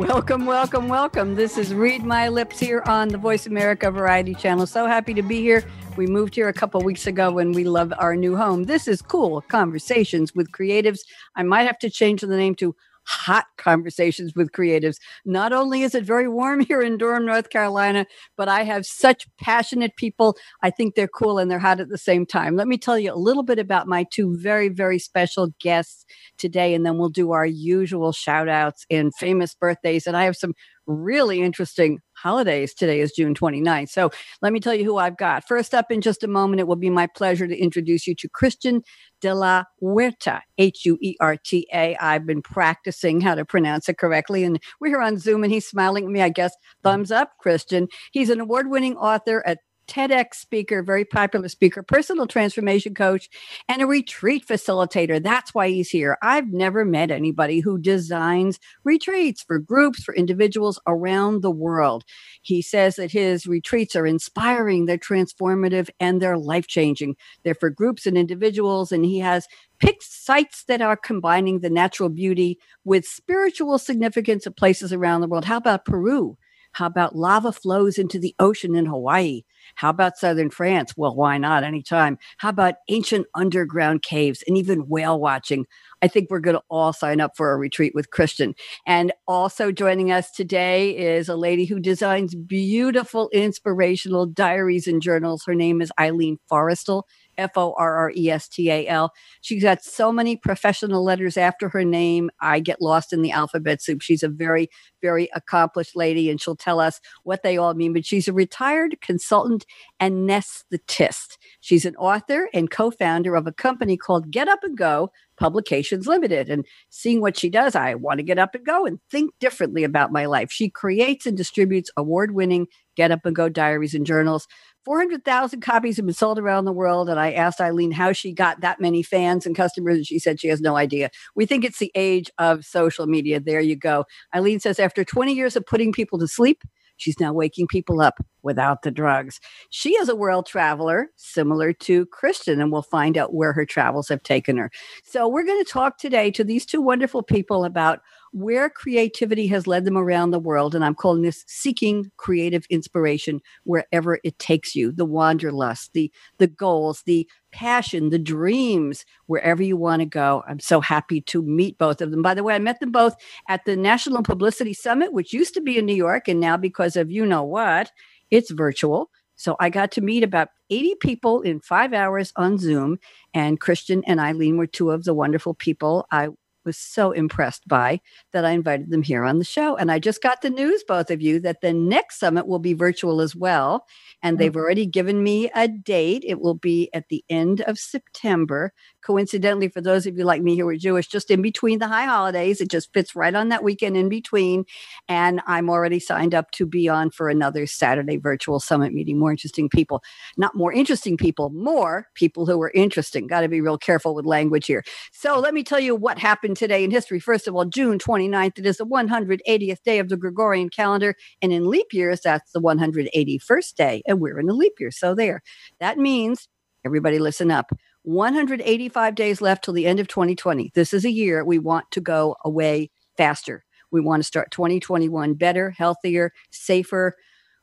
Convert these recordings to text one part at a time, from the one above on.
Welcome, welcome, welcome. This is Read My Lips here on the Voice America Variety Channel. So happy to be here. We moved here a couple weeks ago and we love our new home. This is Cool Conversations with Creatives. I might have to change the name to hot conversations with creatives. Not only is it very warm here in Durham, North Carolina, but I have such passionate people. I think they're cool and they're hot at the same time. Let me tell you a little bit about my two very, very special guests today, and then we'll do our usual shout outs and famous birthdays. And I have some really interesting holidays. Today is June 29th. So let me tell you who I've got. First up, in just a moment, it will be my pleasure to introduce you to Christian de la Huerta, H U E R T A. I've been practicing how to pronounce it correctly, and we're here on Zoom, and he's smiling at me, I guess. Thumbs up, Christian. He's an award winning author, a TEDx speaker, very popular speaker, personal transformation coach, and a retreat facilitator. That's why he's here. I've never met anybody who designs retreats for groups, for individuals around the world. He says that his retreats are inspiring, they're transformative, and they're life changing. They're for groups and individuals, and he has picked sites that are combining the natural beauty with spiritual significance of places around the world. How about Peru? How about lava flows into the ocean in Hawaii? How about southern France? Well, why not? Anytime. How about ancient underground caves and even whale watching? I think we're going to all sign up for a retreat with Christian. And also joining us today is a lady who designs beautiful, inspirational diaries and journals. Her name is Eileen Forrestal. F O R R E S T A L. She's got so many professional letters after her name. I get lost in the alphabet soup. She's a very, very accomplished lady, and she'll tell us what they all mean. But she's a retired consultant and anesthetist. She's an author and co founder of a company called Get Up and Go Publications Limited. And seeing what she does, I want to get up and go and think differently about my life. She creates and distributes award winning Get Up and Go diaries and journals 400,000 copies have been sold around the world. And I asked Eileen how she got that many fans and customers. And she said she has no idea. We think it's the age of social media. There you go. Eileen says after 20 years of putting people to sleep, she's now waking people up without the drugs. She is a world traveler, similar to Christian, and we'll find out where her travels have taken her. So, we're going to talk today to these two wonderful people about where creativity has led them around the world. And I'm calling this seeking creative inspiration wherever it takes you the wanderlust, the, the goals, the passion, the dreams, wherever you want to go. I'm so happy to meet both of them. By the way, I met them both at the National Publicity Summit, which used to be in New York. And now, because of you know what, it's virtual. So I got to meet about 80 people in five hours on Zoom. And Christian and Eileen were two of the wonderful people I was so impressed by that I invited them here on the show. And I just got the news, both of you, that the next summit will be virtual as well. And they've mm-hmm. already given me a date. It will be at the end of September. Coincidentally, for those of you like me who are Jewish, just in between the high holidays, it just fits right on that weekend in between. And I'm already signed up to be on for another Saturday virtual summit meeting. More interesting people, not more interesting people, more people who are interesting. Got to be real careful with language here. So let me tell you what happened today in history. First of all, June 29th, it is the 180th day of the Gregorian calendar. And in leap years, that's the 181st day. And we're in a leap year. So there. That means, everybody listen up. 185 days left till the end of 2020. This is a year we want to go away faster. We want to start 2021 better, healthier, safer,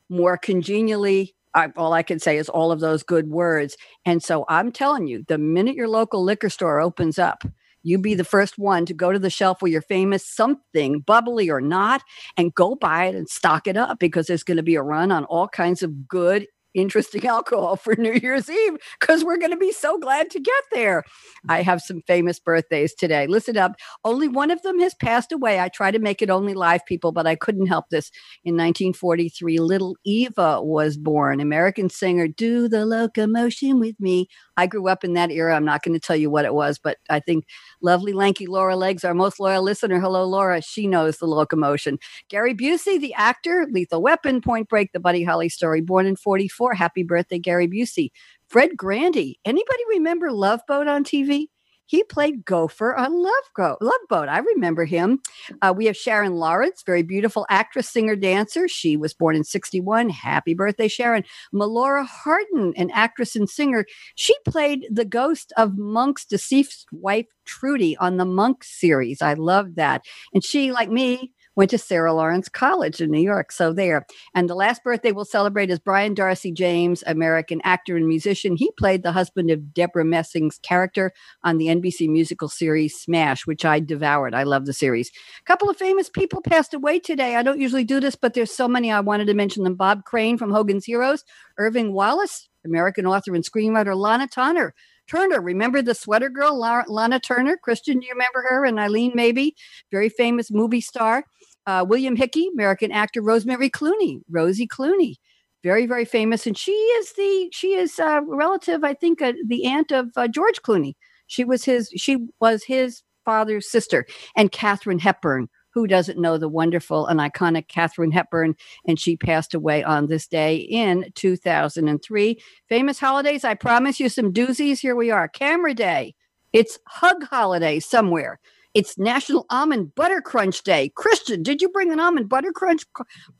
more congenially. I, all I can say is all of those good words. And so I'm telling you, the minute your local liquor store opens up, you be the first one to go to the shelf where you're famous, something bubbly or not, and go buy it and stock it up because there's going to be a run on all kinds of good interesting alcohol for New Year's Eve because we're going to be so glad to get there. I have some famous birthdays today. Listen up. Only one of them has passed away. I try to make it only live people, but I couldn't help this. In 1943, little Eva was born. American singer, Do the Locomotion with Me. I grew up in that era. I'm not going to tell you what it was, but I think lovely, lanky Laura Legs, our most loyal listener. Hello, Laura. She knows the locomotion. Gary Busey, the actor, Lethal Weapon, Point Break, the Buddy Holly story, born in 44. Happy birthday, Gary Busey. Fred Grandy. Anybody remember Love Boat on TV? He played Gopher on Love, Go- Love Boat. I remember him. Uh, we have Sharon Lawrence, very beautiful actress, singer, dancer. She was born in 61. Happy birthday, Sharon. Melora Hardin, an actress and singer. She played the ghost of Monk's deceased wife, Trudy, on the Monk series. I love that. And she, like me, went to Sarah Lawrence College in New York. So there. And the last birthday we'll celebrate is Brian Darcy James, American actor and musician. He played the husband of Debra Messing's character on the NBC musical series Smash, which I devoured. I love the series. A couple of famous people passed away today. I don't usually do this, but there's so many I wanted to mention them. Bob Crane from Hogan's Heroes, Irving Wallace, American author and screenwriter Lana Turner, Turner. Remember the sweater girl, Lana Turner? Christian, do you remember her? And Eileen, maybe? Very famous movie star. Uh, William Hickey, American actor Rosemary Clooney, Rosie Clooney, very very famous, and she is the she is a relative, I think, uh, the aunt of uh, George Clooney. She was his she was his father's sister, and Katharine Hepburn. Who doesn't know the wonderful and iconic Katharine Hepburn? And she passed away on this day in 2003. Famous holidays. I promise you some doozies. Here we are. Camera Day. It's Hug Holiday somewhere. It's National Almond Butter Crunch Day. Christian, did you bring an almond butter crunch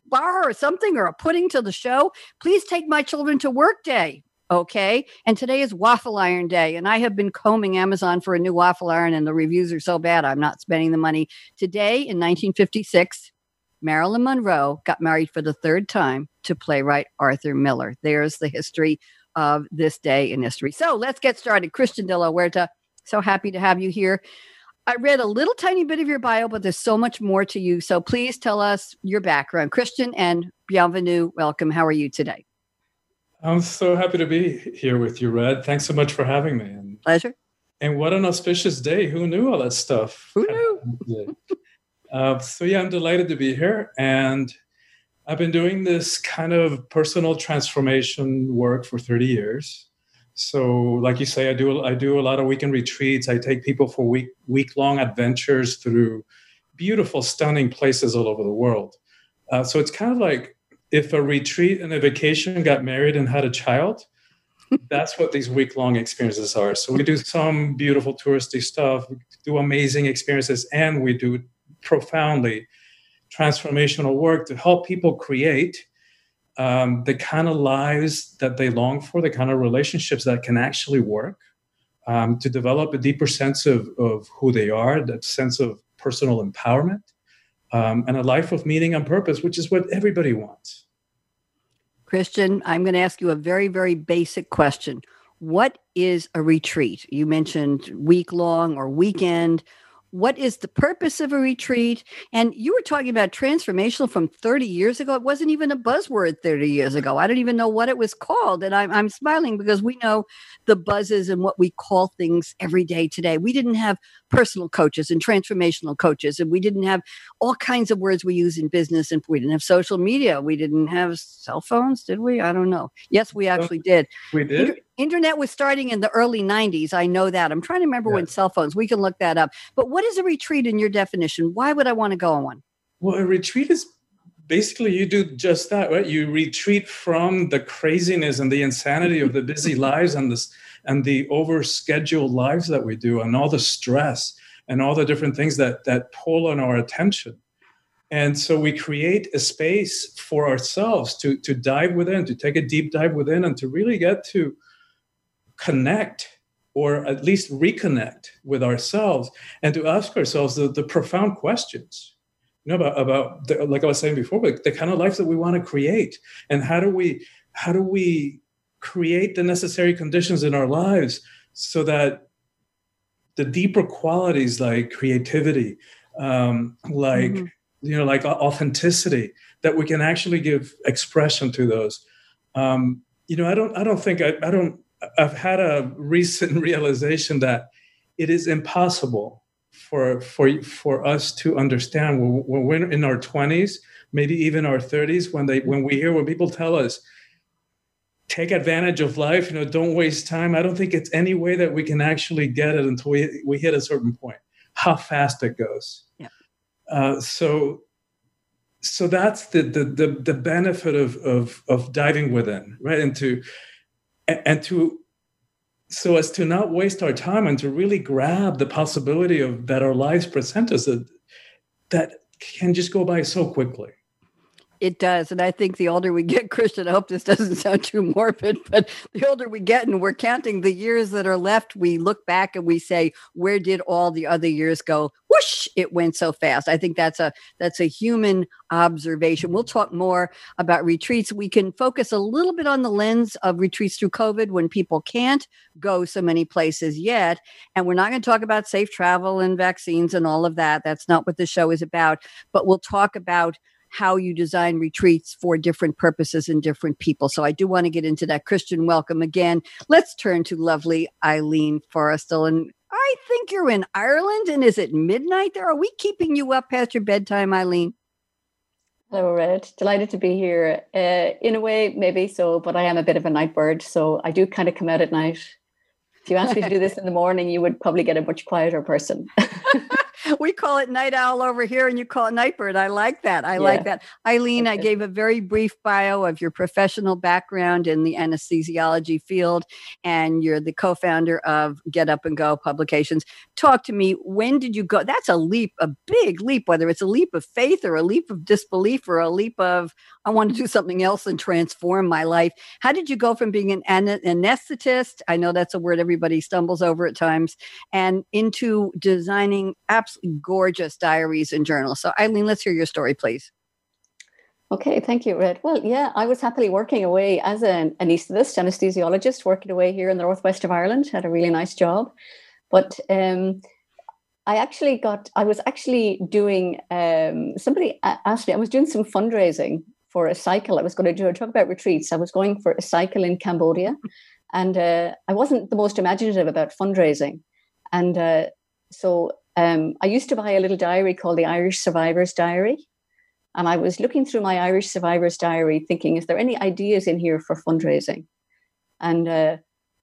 bar or something or a pudding to the show? Please take my children to work day. Okay. And today is waffle iron day. And I have been combing Amazon for a new waffle iron, and the reviews are so bad, I'm not spending the money. Today in 1956, Marilyn Monroe got married for the third time to playwright Arthur Miller. There's the history of this day in history. So let's get started. Christian de la Huerta, so happy to have you here. I read a little tiny bit of your bio, but there's so much more to you. So please tell us your background. Christian and bienvenue. Welcome. How are you today? I'm so happy to be here with you, Red. Thanks so much for having me. And, Pleasure. And what an auspicious day. Who knew all that stuff? Who knew? uh, so, yeah, I'm delighted to be here. And I've been doing this kind of personal transformation work for 30 years. So, like you say, I do I do a lot of weekend retreats. I take people for week week long adventures through beautiful, stunning places all over the world. Uh, so it's kind of like if a retreat and a vacation got married and had a child. that's what these week long experiences are. So we do some beautiful touristy stuff, do amazing experiences, and we do profoundly transformational work to help people create um, the kind of lives that they long for, the kind of relationships that can actually work, um, to develop a deeper sense of, of who they are, that sense of personal empowerment, um, and a life of meaning and purpose, which is what everybody wants. Christian, I'm going to ask you a very, very basic question. What is a retreat? You mentioned week long or weekend what is the purpose of a retreat? And you were talking about transformational from 30 years ago. It wasn't even a buzzword 30 years ago. I don't even know what it was called. And i'm, I'm smiling because we know the buzzes and what we call things every day today. We didn't have personal coaches and transformational coaches and we didn't have all kinds of words we use in business and we didn't have social media we didn't have cell phones did we? I don't know. Yes we actually did. we did. internet was starting in the early 90s i know that. I'm trying to remember yeah. when cell phones we can look that up. But what is a retreat in your definition? Why would i want to go on one? Well a retreat is basically you do just that right? You retreat from the craziness and the insanity of the busy lives and this and the overscheduled lives that we do and all the stress and all the different things that that pull on our attention. And so we create a space for ourselves to to dive within to take a deep dive within and to really get to connect or at least reconnect with ourselves and to ask ourselves the, the profound questions you know about, about the, like i was saying before the, the kind of life that we want to create. And how do we how do we create the necessary conditions in our lives so that the deeper qualities like creativity um, like mm-hmm. you know like authenticity that we can actually give expression to those um, you know, I don't, I don't think I, I don't. I've had a recent realization that it is impossible for for for us to understand when we're in our 20s maybe even our 30s when they when we hear when people tell us take advantage of life you know don't waste time. I don't think it's any way that we can actually get it until we, we hit a certain point how fast it goes. Yeah. Uh, so so that's the, the the the benefit of of of diving within right? And to and to so as to not waste our time and to really grab the possibility of that our lives present us that, that can just go by so quickly it does. And I think the older we get, Christian, I hope this doesn't sound too morbid, but the older we get and we're counting the years that are left, we look back and we say, where did all the other years go? Whoosh, it went so fast. I think that's a that's a human observation. We'll talk more about retreats. We can focus a little bit on the lens of retreats through COVID when people can't go so many places yet. And we're not going to talk about safe travel and vaccines and all of that. That's not what the show is about. But we'll talk about how you design retreats for different purposes and different people. So I do want to get into that. Christian, welcome again. Let's turn to lovely Eileen Forrestal. And I think you're in Ireland. And is it midnight there? Are we keeping you up past your bedtime, Eileen? Hello, Red. Delighted to be here. Uh, in a way, maybe so, but I am a bit of a night bird. So I do kind of come out at night. If you asked me to do this in the morning, you would probably get a much quieter person. we call it night owl over here and you call it night bird. I like that. I yeah. like that. Eileen, okay. I gave a very brief bio of your professional background in the anesthesiology field, and you're the co founder of Get Up and Go Publications. Talk to me. When did you go? That's a leap, a big leap, whether it's a leap of faith or a leap of disbelief or a leap of, I want to do something else and transform my life. How did you go from being an anesthetist? I know that's a word everybody stumbles over at times, and into designing absolutely gorgeous diaries and journals. So, Eileen, let's hear your story, please. Okay, thank you, Red. Well, yeah, I was happily working away as an anesthetist, anesthesiologist, working away here in the northwest of Ireland. Had a really nice job, but um, I actually got. I was actually doing. Um, somebody asked me. I was doing some fundraising for a cycle. I was going to do a talk about retreats. I was going for a cycle in Cambodia, and uh, I wasn't the most imaginative about fundraising, and uh, so um, I used to buy a little diary called the Irish Survivors Diary. And I was looking through my Irish Survivors Diary thinking, is there any ideas in here for fundraising? And uh,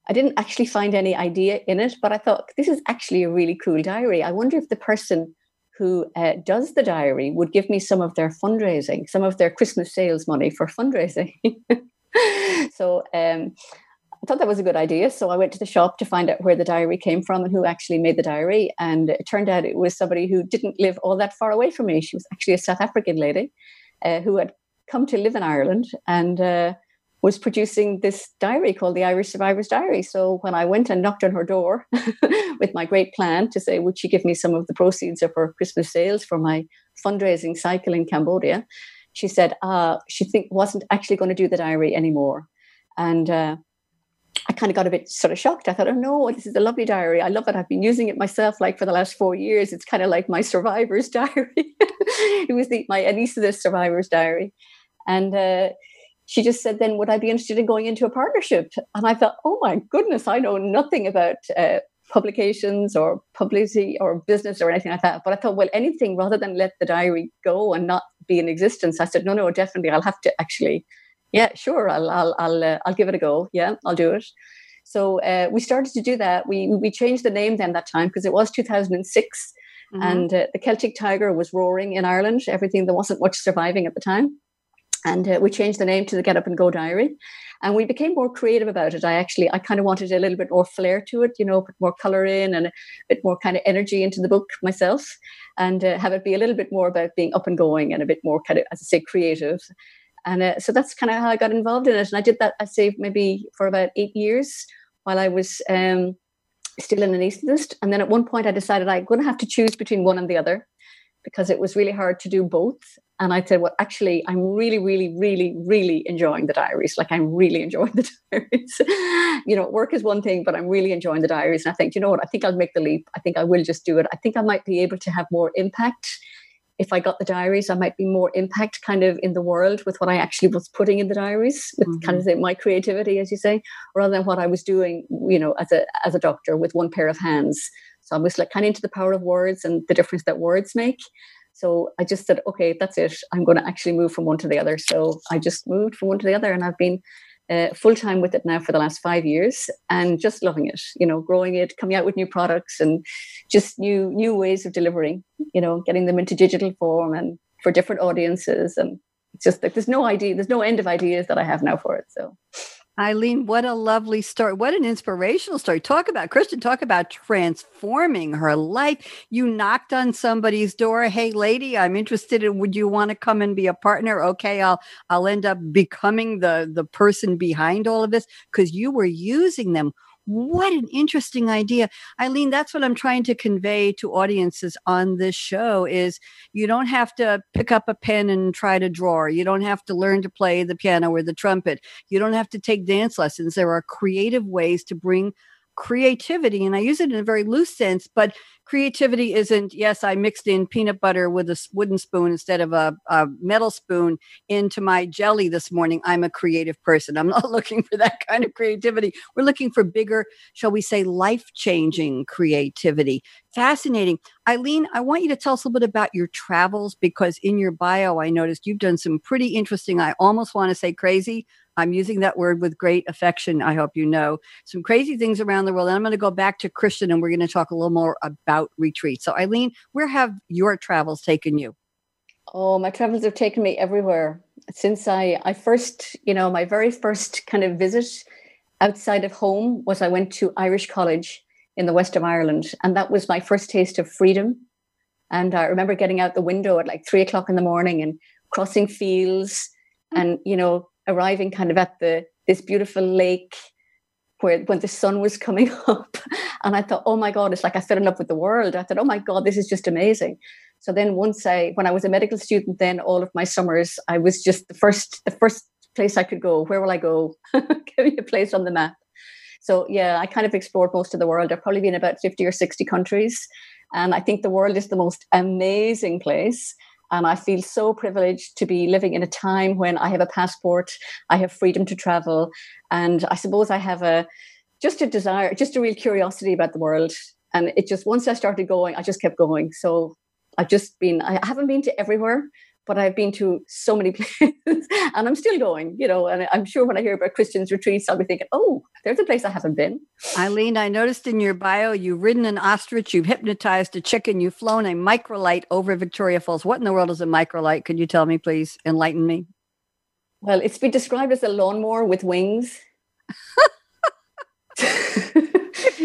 I didn't actually find any idea in it, but I thought, this is actually a really cool diary. I wonder if the person who uh, does the diary would give me some of their fundraising, some of their Christmas sales money for fundraising. so um, Thought that was a good idea. So I went to the shop to find out where the diary came from and who actually made the diary. And it turned out it was somebody who didn't live all that far away from me. She was actually a South African lady uh, who had come to live in Ireland and uh, was producing this diary called the Irish Survivors Diary. So when I went and knocked on her door with my great plan to say, would she give me some of the proceeds of her Christmas sales for my fundraising cycle in Cambodia? She said uh, she think, wasn't actually going to do the diary anymore. And uh, I kind of got a bit sort of shocked. I thought, oh no, this is a lovely diary. I love it. I've been using it myself like for the last four years. It's kind of like my survivor's diary. it was the, my anesthetist survivor's diary. And uh, she just said, then would I be interested in going into a partnership? And I thought, oh my goodness, I know nothing about uh, publications or publicity or business or anything like that. But I thought, well, anything rather than let the diary go and not be in existence. I said, no, no, definitely. I'll have to actually yeah, sure, I'll I'll I'll, uh, I'll give it a go. Yeah, I'll do it. So uh, we started to do that. We we changed the name then that time because it was 2006, mm-hmm. and uh, the Celtic Tiger was roaring in Ireland. Everything there wasn't much surviving at the time, and uh, we changed the name to the Get Up and Go Diary, and we became more creative about it. I actually I kind of wanted a little bit more flair to it, you know, put more color in and a bit more kind of energy into the book myself, and uh, have it be a little bit more about being up and going and a bit more kind of as I say creative. And uh, so that's kind of how I got involved in it. And I did that, I say, maybe for about eight years while I was um, still an anaesthetist. And then at one point, I decided I'm going to have to choose between one and the other because it was really hard to do both. And I said, well, actually, I'm really, really, really, really enjoying the diaries. Like, I'm really enjoying the diaries. you know, work is one thing, but I'm really enjoying the diaries. And I think, you know what? I think I'll make the leap. I think I will just do it. I think I might be able to have more impact if I got the diaries, I might be more impact kind of in the world with what I actually was putting in the diaries, with mm-hmm. kind of the, my creativity, as you say, rather than what I was doing, you know, as a as a doctor with one pair of hands. So I was like kind of into the power of words and the difference that words make. So I just said, okay, that's it. I'm going to actually move from one to the other. So I just moved from one to the other, and I've been uh, full time with it now for the last five years, and just loving it. You know, growing it, coming out with new products, and just new new ways of delivering. You know, getting them into digital form and for different audiences, and it's just like there's no idea, there's no end of ideas that I have now for it. So Eileen, what a lovely story. What an inspirational story. Talk about, Christian, talk about transforming her life. You knocked on somebody's door. Hey, lady, I'm interested in, would you want to come and be a partner? Okay, I'll, I'll end up becoming the, the person behind all of this because you were using them what an interesting idea. Eileen that's what i'm trying to convey to audiences on this show is you don't have to pick up a pen and try to draw. You don't have to learn to play the piano or the trumpet. You don't have to take dance lessons. There are creative ways to bring creativity and i use it in a very loose sense but creativity isn't yes i mixed in peanut butter with a wooden spoon instead of a, a, metal spoon into my jelly this morning. I'm a creative person. I'm not looking for that kind of creativity. We're looking for bigger shall we say life changing creativity. Fascinating. Eileen i want you to tell us a little bit about your travels because in your bio i noticed you've done some pretty interesting i almost want to say crazy I'm using that word with great affection. I hope you know some crazy things around the world. And I'm going to go back to Christian and we're going to talk a little more about retreats. So, Eileen, where have your travels taken you? Oh, my travels have taken me everywhere since I, I first, you know, my very first kind of visit outside of home was I went to Irish College in the west of Ireland. And that was my first taste of freedom. And I remember getting out the window at like three o'clock in the morning and crossing fields and, you know, arriving kind of at the this beautiful lake where when the sun was coming up. And i thought oh my god it's like i fell in love with the world. I thought oh my god this is just amazing. So then once i when i was a medical student then all of my summers i was just the first the first place i could go. Where will i go? Give me a place on the map. So yeah i kind of explored most of the world. I've probably been about 50 or 60 countries. And i think the world is the most amazing place and I feel so privileged to be living in a time when I have a passport, I have freedom to travel, and I suppose I have a just a desire, just a real curiosity about the world. And it just once I started going, I just kept going. So I've just been I haven't been to everywhere, but I've been to so many places and I'm still going, you know, and I'm sure when I hear about Christian's retreats, I'll be thinking, oh, there's a place I haven't been. Eileen, I noticed in your bio, you've ridden an ostrich, you've hypnotized a chicken, you've flown a microlight over Victoria Falls. What in the world is a microlight? Could you tell me, please? Enlighten me. Well, it's been described as a lawnmower with wings.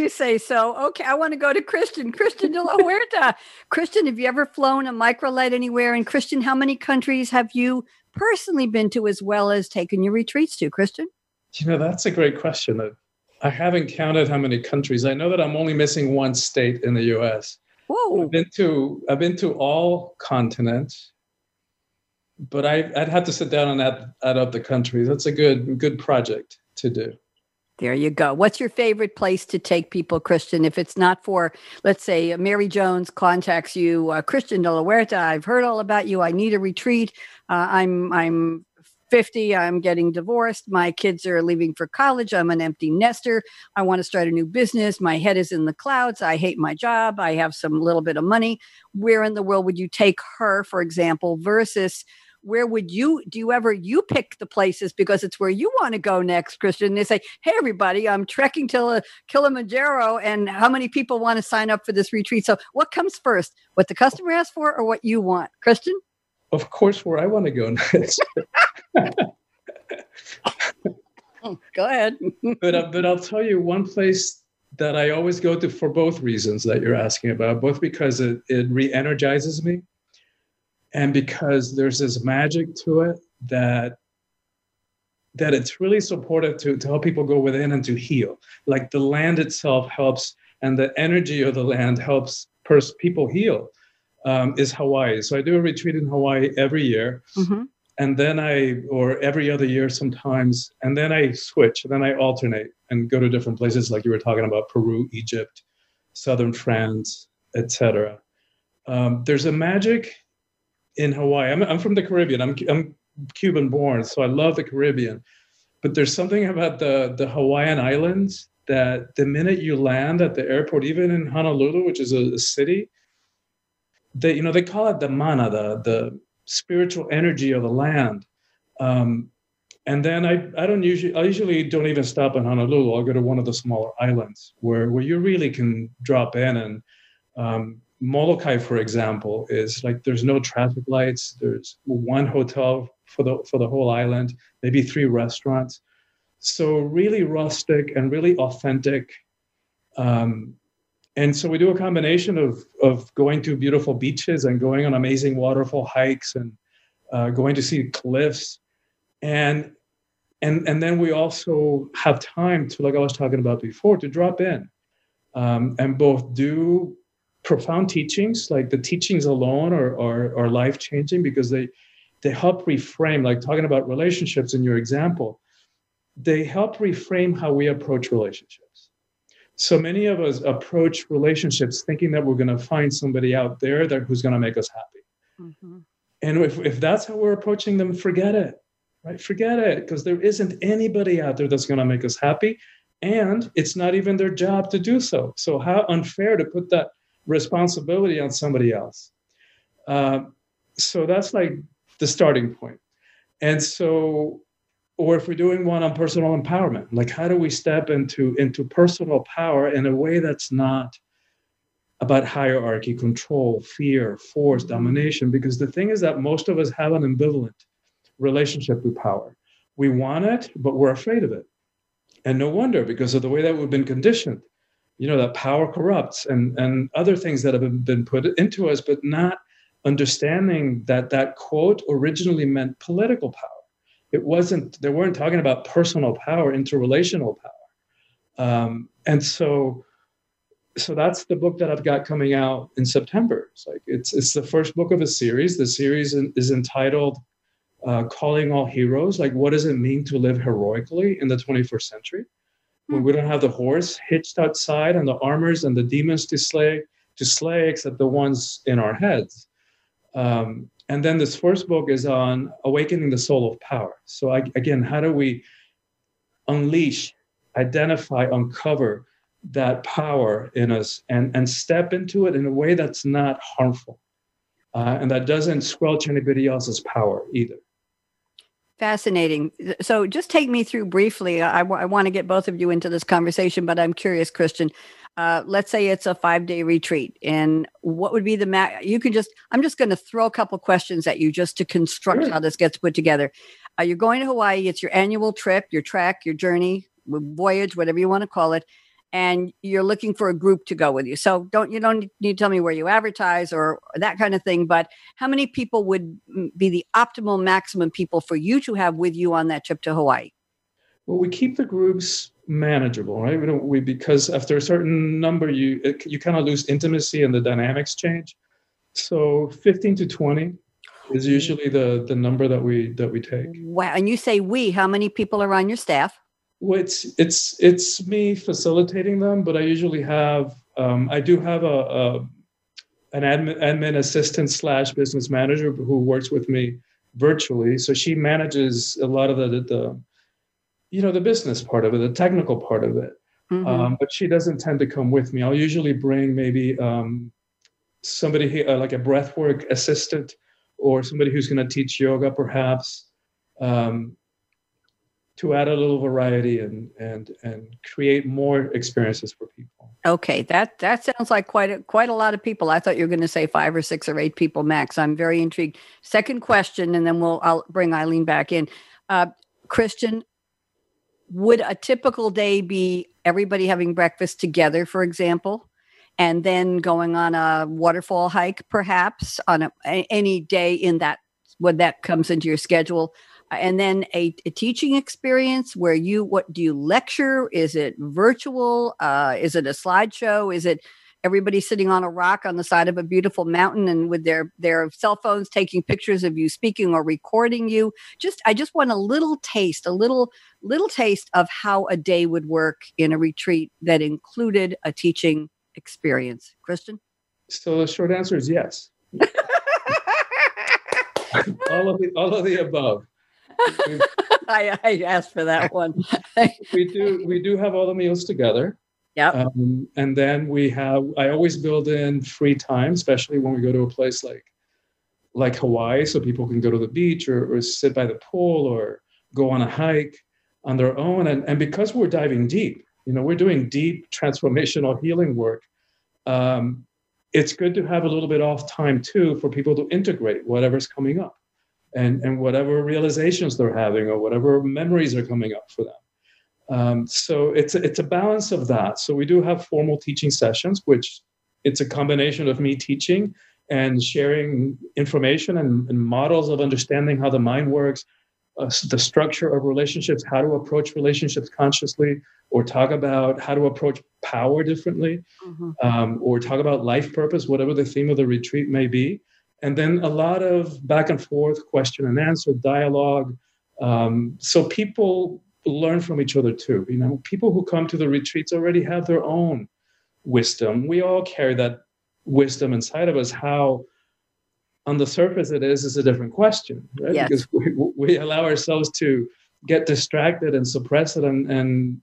you say so. Okay, I want to go to Christian. Christian de la Huerta. Christian, have you ever flown a microlight anywhere? And Christian, how many countries have you personally been to as well as taken your retreats to, Christian? You know, that's a great question. I haven't counted how many countries. I know that I'm only missing one state in the US. Whoa. I've been to I've been to all continents, but I, would have to sit down and add, add up the countries. That's a good good project to do. There you go. What's your favorite place to take people, Christian? If it's not for, let's say, Mary Jones contacts you, uh, Christian de la Huerta, I've heard all about you. I need a retreat. Uh, I'm I'm 50. I'm getting divorced. My kids are leaving for college. I'm an empty nester. I want to start a new business. My head is in the clouds. I hate my job. I have some little bit of money. Where in the world would you take her, for example, versus where would you do you ever you pick the places because it's where you want to go next christian they say hey everybody i'm trekking to kilimanjaro and how many people want to sign up for this retreat? So what comes first what the customer asks for or what you want? Christian? Of course where i want to go next. Go ahead. But, uh, but i'll tell you one place that i always go to for both reasons that you're asking about both because it, it re-energizes me and because there's this magic to it that that it's really supportive to, to help people go within and to heal. Like the land itself helps and the energy of the land helps pers- people heal um, is hawaii. So i do a retreat in hawaii every year. Mm-hmm. and then i or every other year sometimes and then i switch then i alternate and go to different places like you were talking about peru egypt southern france etc um, there's a magic in Hawaii. I'm, I'm from the Caribbean. I'm, I'm Cuban born, so I love the Caribbean. But there's something about the, the Hawaiian Islands that the minute you land at the airport, even in Honolulu, which is a, a city, they you know they call it the mana, the the spiritual energy of the land. Um, and then I, I don't usually I usually don't even stop in Honolulu. I'll go to one of the smaller islands where where you really can drop in and um, Molokai, for example, is like there's no traffic lights. There's one hotel for the for the whole island, maybe three restaurants. So really rustic and really authentic. Um, and so we do a combination of of going to beautiful beaches and going on amazing waterfall hikes and uh, going to see cliffs, and and and then we also have time to, like I was talking about before, to drop in um, and both do profound teachings like the teachings alone are, are, are life changing because they they help reframe like talking about relationships in your example they help reframe how we approach relationships. So many of us approach relationships thinking that we're going to find somebody out there that who's going to make us happy. Mm-hmm. and if, if that's how we're approaching them forget it right? Forget it because there isn't anybody out there that's going to make us happy and it's not even their job to do so. So how unfair to put that responsibility on somebody else. Uh, so that's like the starting point. And so, or if we're doing one on personal empowerment, like how do we step into into personal power in a way that's not about hierarchy, control, fear, force, domination? Because the thing is that most of us have an ambivalent relationship with power. We want it, but we're afraid of it. And no wonder because of the way that we've been conditioned you know that power corrupts and and other things that have been, put into us but not understanding that that quote originally meant political power. It wasn't they weren't talking about personal power interrelational power. Um, and so so that's the book that i've got coming out in september. It's like it's it's the first book of a series. The series is entitled uh, calling all heroes like what does it mean to live heroically in the 21st century when we don't have the horse hitched outside and the armors and the demons to slay to slay except the ones in our heads. Um, and then this first book is on awakening the soul of power. So I, again how do we unleash identify uncover that power in us and and step into it in a way that's not harmful uh, and that doesn't squelch anybody else's power either Fascinating. So, just take me through briefly. I, w- I want to get both of you into this conversation, but I'm curious, Christian. Uh, let's say it's a five day retreat, and what would be the ma- You can just. I'm just going to throw a couple questions at you just to construct sure. how this gets put together. Uh, you're going to Hawaii. It's your annual trip, your track, your journey, voyage, whatever you want to call it and you're looking for a group to go with you. So don't you don't need to tell me where you advertise or that kind of thing, but how many people would be the optimal maximum people for you to have with you on that trip to Hawaii? Well, we keep the groups manageable, right? We don't we because after a certain number, you it, you kind of lose intimacy and the dynamics change. So 15 to 20 is mm-hmm. usually the the number that we that we take. Wow! And you say we? How many people are on your staff? Well, it's it's it's me facilitating them, but I usually have um, I do have a, a an admin, admin assistant slash business manager who works with me virtually. So she manages a lot of the, the, the you know the business part of it, the technical part of it. Mm-hmm. Um, but she doesn't tend to come with me. I'll usually bring maybe um, somebody uh, like a breathwork assistant or somebody who's going to teach yoga, perhaps. Um, to add a little variety and and and create more experiences for people. Okay, that that sounds like quite a quite a lot of people. I thought you were going to say five or six or eight people max. I'm very intrigued. Second question, and then we'll I'll bring Eileen back in. Uh, Christian, would a typical day be everybody having breakfast together, for example? and then going on a waterfall hike perhaps on a, any day in that when that comes into your schedule and then a, a, teaching experience where you what do you lecture? Is it virtual? Uh, is it a slideshow? Is it everybody sitting on a rock on the side of a beautiful mountain and with their their cell phones taking pictures of you speaking or recording you? Just i just want a little taste a little little taste of how a day would work in a retreat that included a teaching experience. Christian so the short answer is yes. All of the all of the above. I, I asked for that one. we do we do have all the meals together. Yeah. Um, and then we have I always build in free time, especially when we go to a place like like Hawaii, so people can go to the beach or, or sit by the pool or go on a hike on their own. And, and because we're diving deep, you know, we're doing deep transformational healing work. Um, it's good to have a little bit off time too for people to integrate whatever's coming up and, and whatever realizations they're having or whatever memories are coming up for them. Um, so it's a, it's a balance of that. So we do have formal teaching sessions, which it's a combination of me teaching and sharing information and, and models of understanding how the mind works, uh, the structure of relationships, how to approach relationships consciously, or talk about how to approach power differently, mm-hmm. um, or talk about life purpose, whatever the theme of the retreat may be. And then a lot of back and forth, question and answer, dialogue. Um, so people learn from each other too. You know, people who come to the retreats already have their own wisdom. We all carry that wisdom inside of us. How on the surface it is is a different question, right? Yes. Because we, we allow ourselves to get distracted and suppress it and and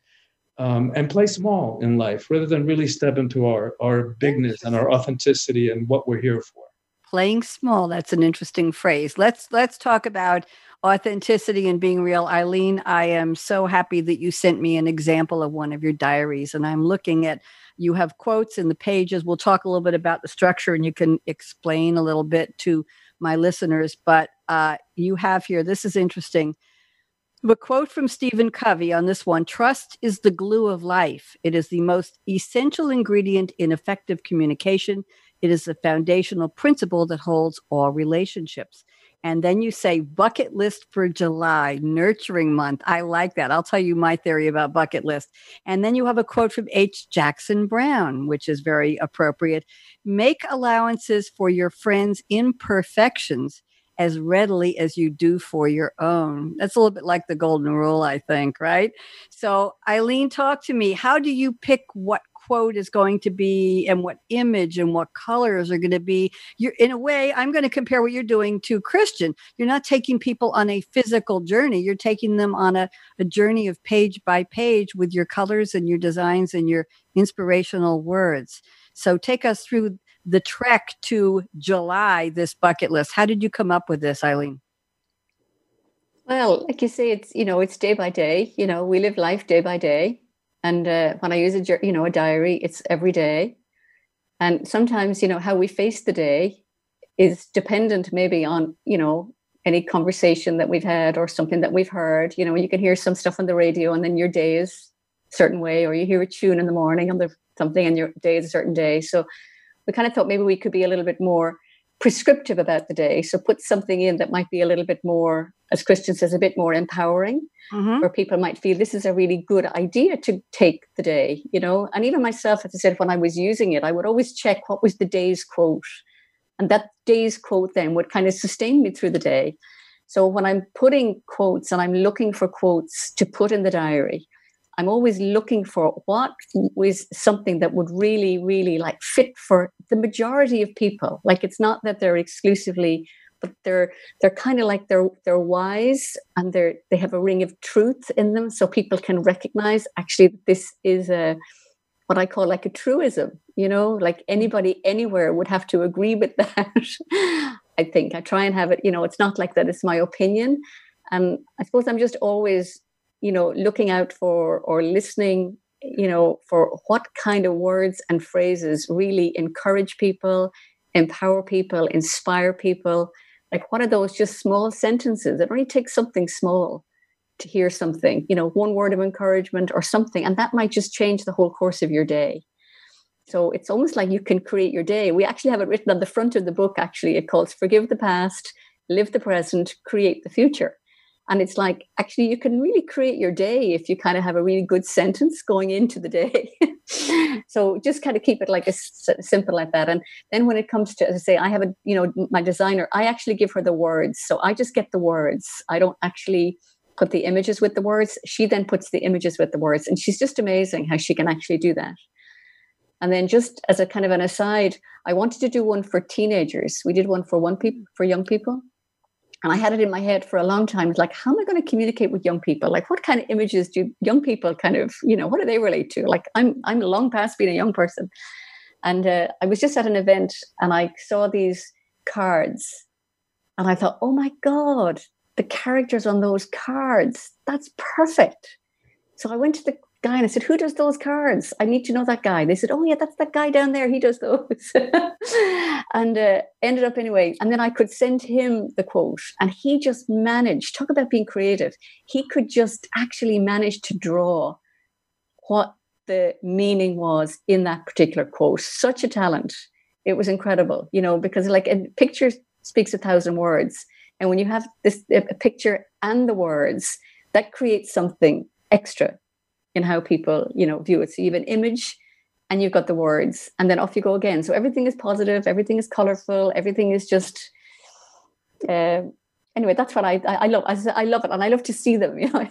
um, and play small in life rather than really step into our our bigness and our authenticity and what we're here for playing small that's an interesting phrase let's let's talk about authenticity and being real eileen i am so happy that you sent me an example of one of your diaries and i'm looking at you have quotes in the pages we'll talk a little bit about the structure and you can explain a little bit to my listeners but uh, you have here this is interesting a quote from Stephen Covey on this one Trust is the glue of life. It is the most essential ingredient in effective communication. It is the foundational principle that holds all relationships. And then you say bucket list for July, nurturing month. I like that. I'll tell you my theory about bucket list. And then you have a quote from H. Jackson Brown, which is very appropriate. Make allowances for your friends' imperfections as readily as you do for your own. That's a little bit like the golden rule, I think, right? So, Eileen, talk to me. How do you pick what quote is going to be and what image and what colors are going to be you're in a way i'm going to compare what you're doing to christian. You're not taking people on a physical journey. You're taking them on a, a journey of page by page with your colors and your designs and your inspirational words. So take us through the trek to july this bucket list. How did you come up with this eileen? Well like you say it's you know it's day by day. You know we live life day by day and uh, when I use a you know a diary, it's every day. And sometimes you know how we face the day is dependent maybe on you know any conversation that we've had or something that we've heard. You know, you can hear some stuff on the radio, and then your day is a certain way, or you hear a tune in the morning on the something, and your day is a certain day. So we kind of thought maybe we could be a little bit more prescriptive about the day. So put something in that might be a little bit more, as Christian says, a bit more empowering, mm-hmm. where people might feel this is a really good idea to take the day, you know. And even myself, as I said, when I was using it, I would always check what was the day's quote. And that day's quote then would kind of sustain me through the day. So when I'm putting quotes and I'm looking for quotes to put in the diary, I'm always looking for what was something that would really, really like fit for the majority of people. Like it's not that they're exclusively, but they're they're kind of like they're they're wise and they're they have a ring of truth in them, so people can recognize actually this is a what I call like a truism. You know, like anybody anywhere would have to agree with that. I think I try and have it. You know, it's not like that. It's my opinion, and I suppose I'm just always you know looking out for or listening you know for what kind of words and phrases really encourage people empower people inspire people. Like what are those just small sentences? It only takes something small to hear something you know one word of encouragement or something and that might just change the whole course of your day. So it's almost like you can create your day. We actually have it written on the front of the book actually. It calls forgive the past live the present create the future and it's like, actually, you can really create your day if you kind of have a really good sentence going into the day. so just kind of keep it like a simple like that. And then when it comes to, as I say, I have a, you know, my designer, I actually give her the words. So I just get the words. I don't actually put the images with the words. She then puts the images with the words. And she's just amazing how she can actually do that. And then just as a kind of an aside, I wanted to do one for teenagers. We did one for one people for young people and I had it in my head for a long time. It's like, how am I going to communicate with young people? Like, what kind of images do young people kind of, you know, what do they relate to? Like, I'm I'm long past being a young person, and uh, I was just at an event and I saw these cards, and I thought, oh my god, the characters on those cards, that's perfect. So I went to the guy and I said, Who does those cards? I need to know that guy. They said, Oh, yeah, that's that guy down there. He does those. and uh, ended up anyway. And then I could send him the quote. And he just managed, talk about being creative. He could just actually manage to draw what the meaning was in that particular quote. Such a talent. It was incredible, you know, because like a picture speaks a thousand words. And when you have this a picture and the words, that creates something extra in how people, you know, view it. So you have an image and you've got the words, and then off you go again. So everything is positive, everything is colorful, everything is just. Uh, anyway, that's what I, I, love. I, I, love it, and I love to see them. You know,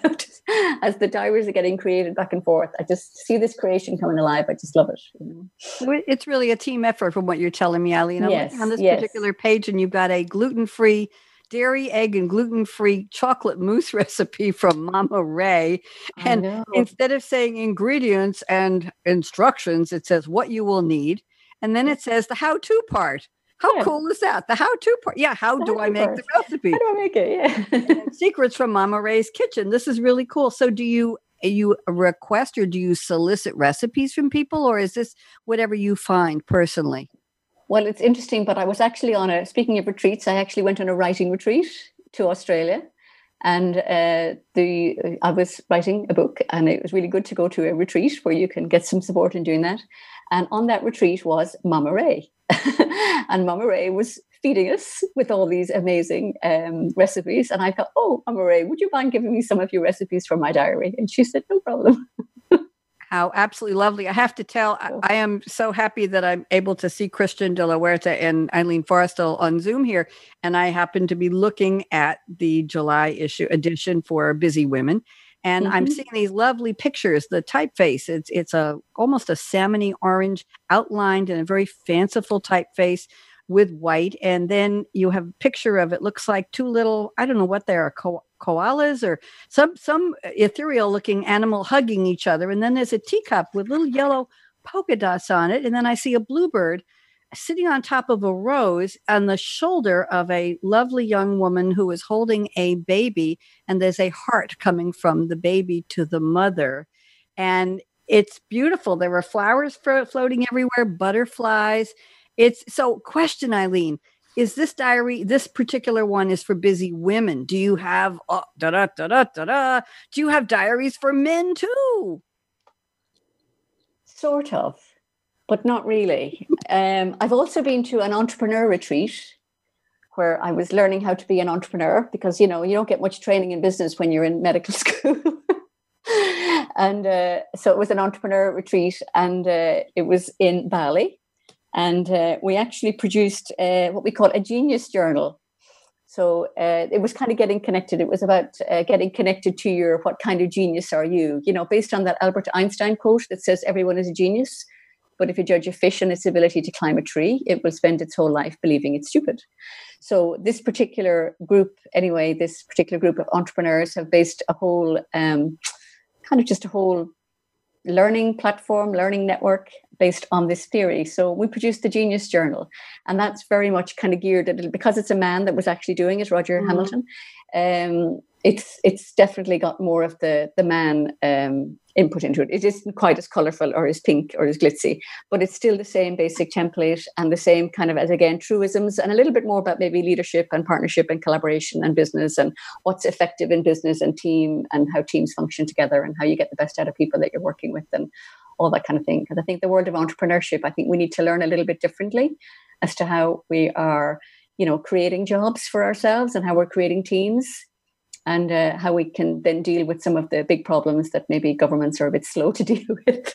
as the diaries are getting created back and forth, I just see this creation coming alive. I just love it. You know? It's really a team effort, from what you're telling me, Ali. And I'm yes, on this yes. particular page, and you've got a gluten-free dairy, egg, and gluten free chocolate mousse recipe from Mama Ray. And instead of saying ingredients and instructions, it says what you will need. And then it says the how to part. How yeah. cool is that? The how to part. Yeah, how do I make part. the recipe? How do I make it? Yeah. secrets from Mama Ray's kitchen. This is really cool. So do you eh, you request or do you solicit recipes from people or is this whatever you find personally? Well, it's interesting, but I was actually on a, speaking of retreats, I actually went on a writing retreat to Australia. And uh, the I was writing a book, and it was really good to go to a retreat where you can get some support in doing that. And on that retreat was Mama Ray, and Mama Ray was feeding us with all these amazing um, recipes. And I thought, oh, Mama Ray, would you mind giving me some of your recipes for my diary? And she said, no problem. How absolutely lovely. I have to tell, I, I, am so happy that I'm able to see Christian de la Huerta and Eileen Forrestal on Zoom here. And I happen to be looking at the July issue edition for Busy Women. And mm-hmm. I'm seeing these lovely pictures. The typeface, it's it's a almost a salmony orange outlined in a very fanciful typeface with white. And then you have a picture of it looks like two little, I don't know what they are, ko- koalas or some some ethereal looking animal hugging each other. And then there's a teacup with little yellow polka dots on it. And then I see a bluebird sitting on top of a rose on the shoulder of a lovely young woman who is holding a baby. And there's a heart coming from the baby to the mother. And it's beautiful. There were flowers floating everywhere, butterflies. It's so, question, Eileen, is this diary, this particular one is for busy women. Do you have, uh, da da da da da da, do you have diaries for men too? Sort of, but not really. um, I've also been to an entrepreneur retreat where I was learning how to be an entrepreneur because, you know, you don't get much training in business when you're in medical school. and uh, so it was an entrepreneur retreat and uh, it was in Bali and uh, we actually produced uh, what we call a genius journal. So uh, it was kind of getting connected. It was about uh, getting connected to your what kind of genius are you? You know, based on that Albert Einstein quote that says everyone is a genius. But if you judge a fish on its ability to climb a tree, it will spend its whole life believing it's stupid. So this particular group, anyway, this particular group of entrepreneurs have based a whole um, kind of just a whole learning platform, learning network based on this theory. So we produced the Genius Journal, and that's very much kind of geared at it because it's a man that was actually doing it, Roger mm-hmm. Hamilton. Um, it's it's definitely got more of the the man um, input into it. It isn't quite as colorful or as pink or as glitzy, but it's still the same basic template and the same kind of as again truisms and a little bit more about maybe leadership and partnership and collaboration and business and what's effective in business and team and how teams function together and how you get the best out of people that you're working with and all that kind of thing. Because I think the world of entrepreneurship, I think we need to learn a little bit differently as to how we are, you know, creating jobs for ourselves and how we're creating teams and uh, how we can then deal with some of the big problems that maybe governments are a bit slow to deal with.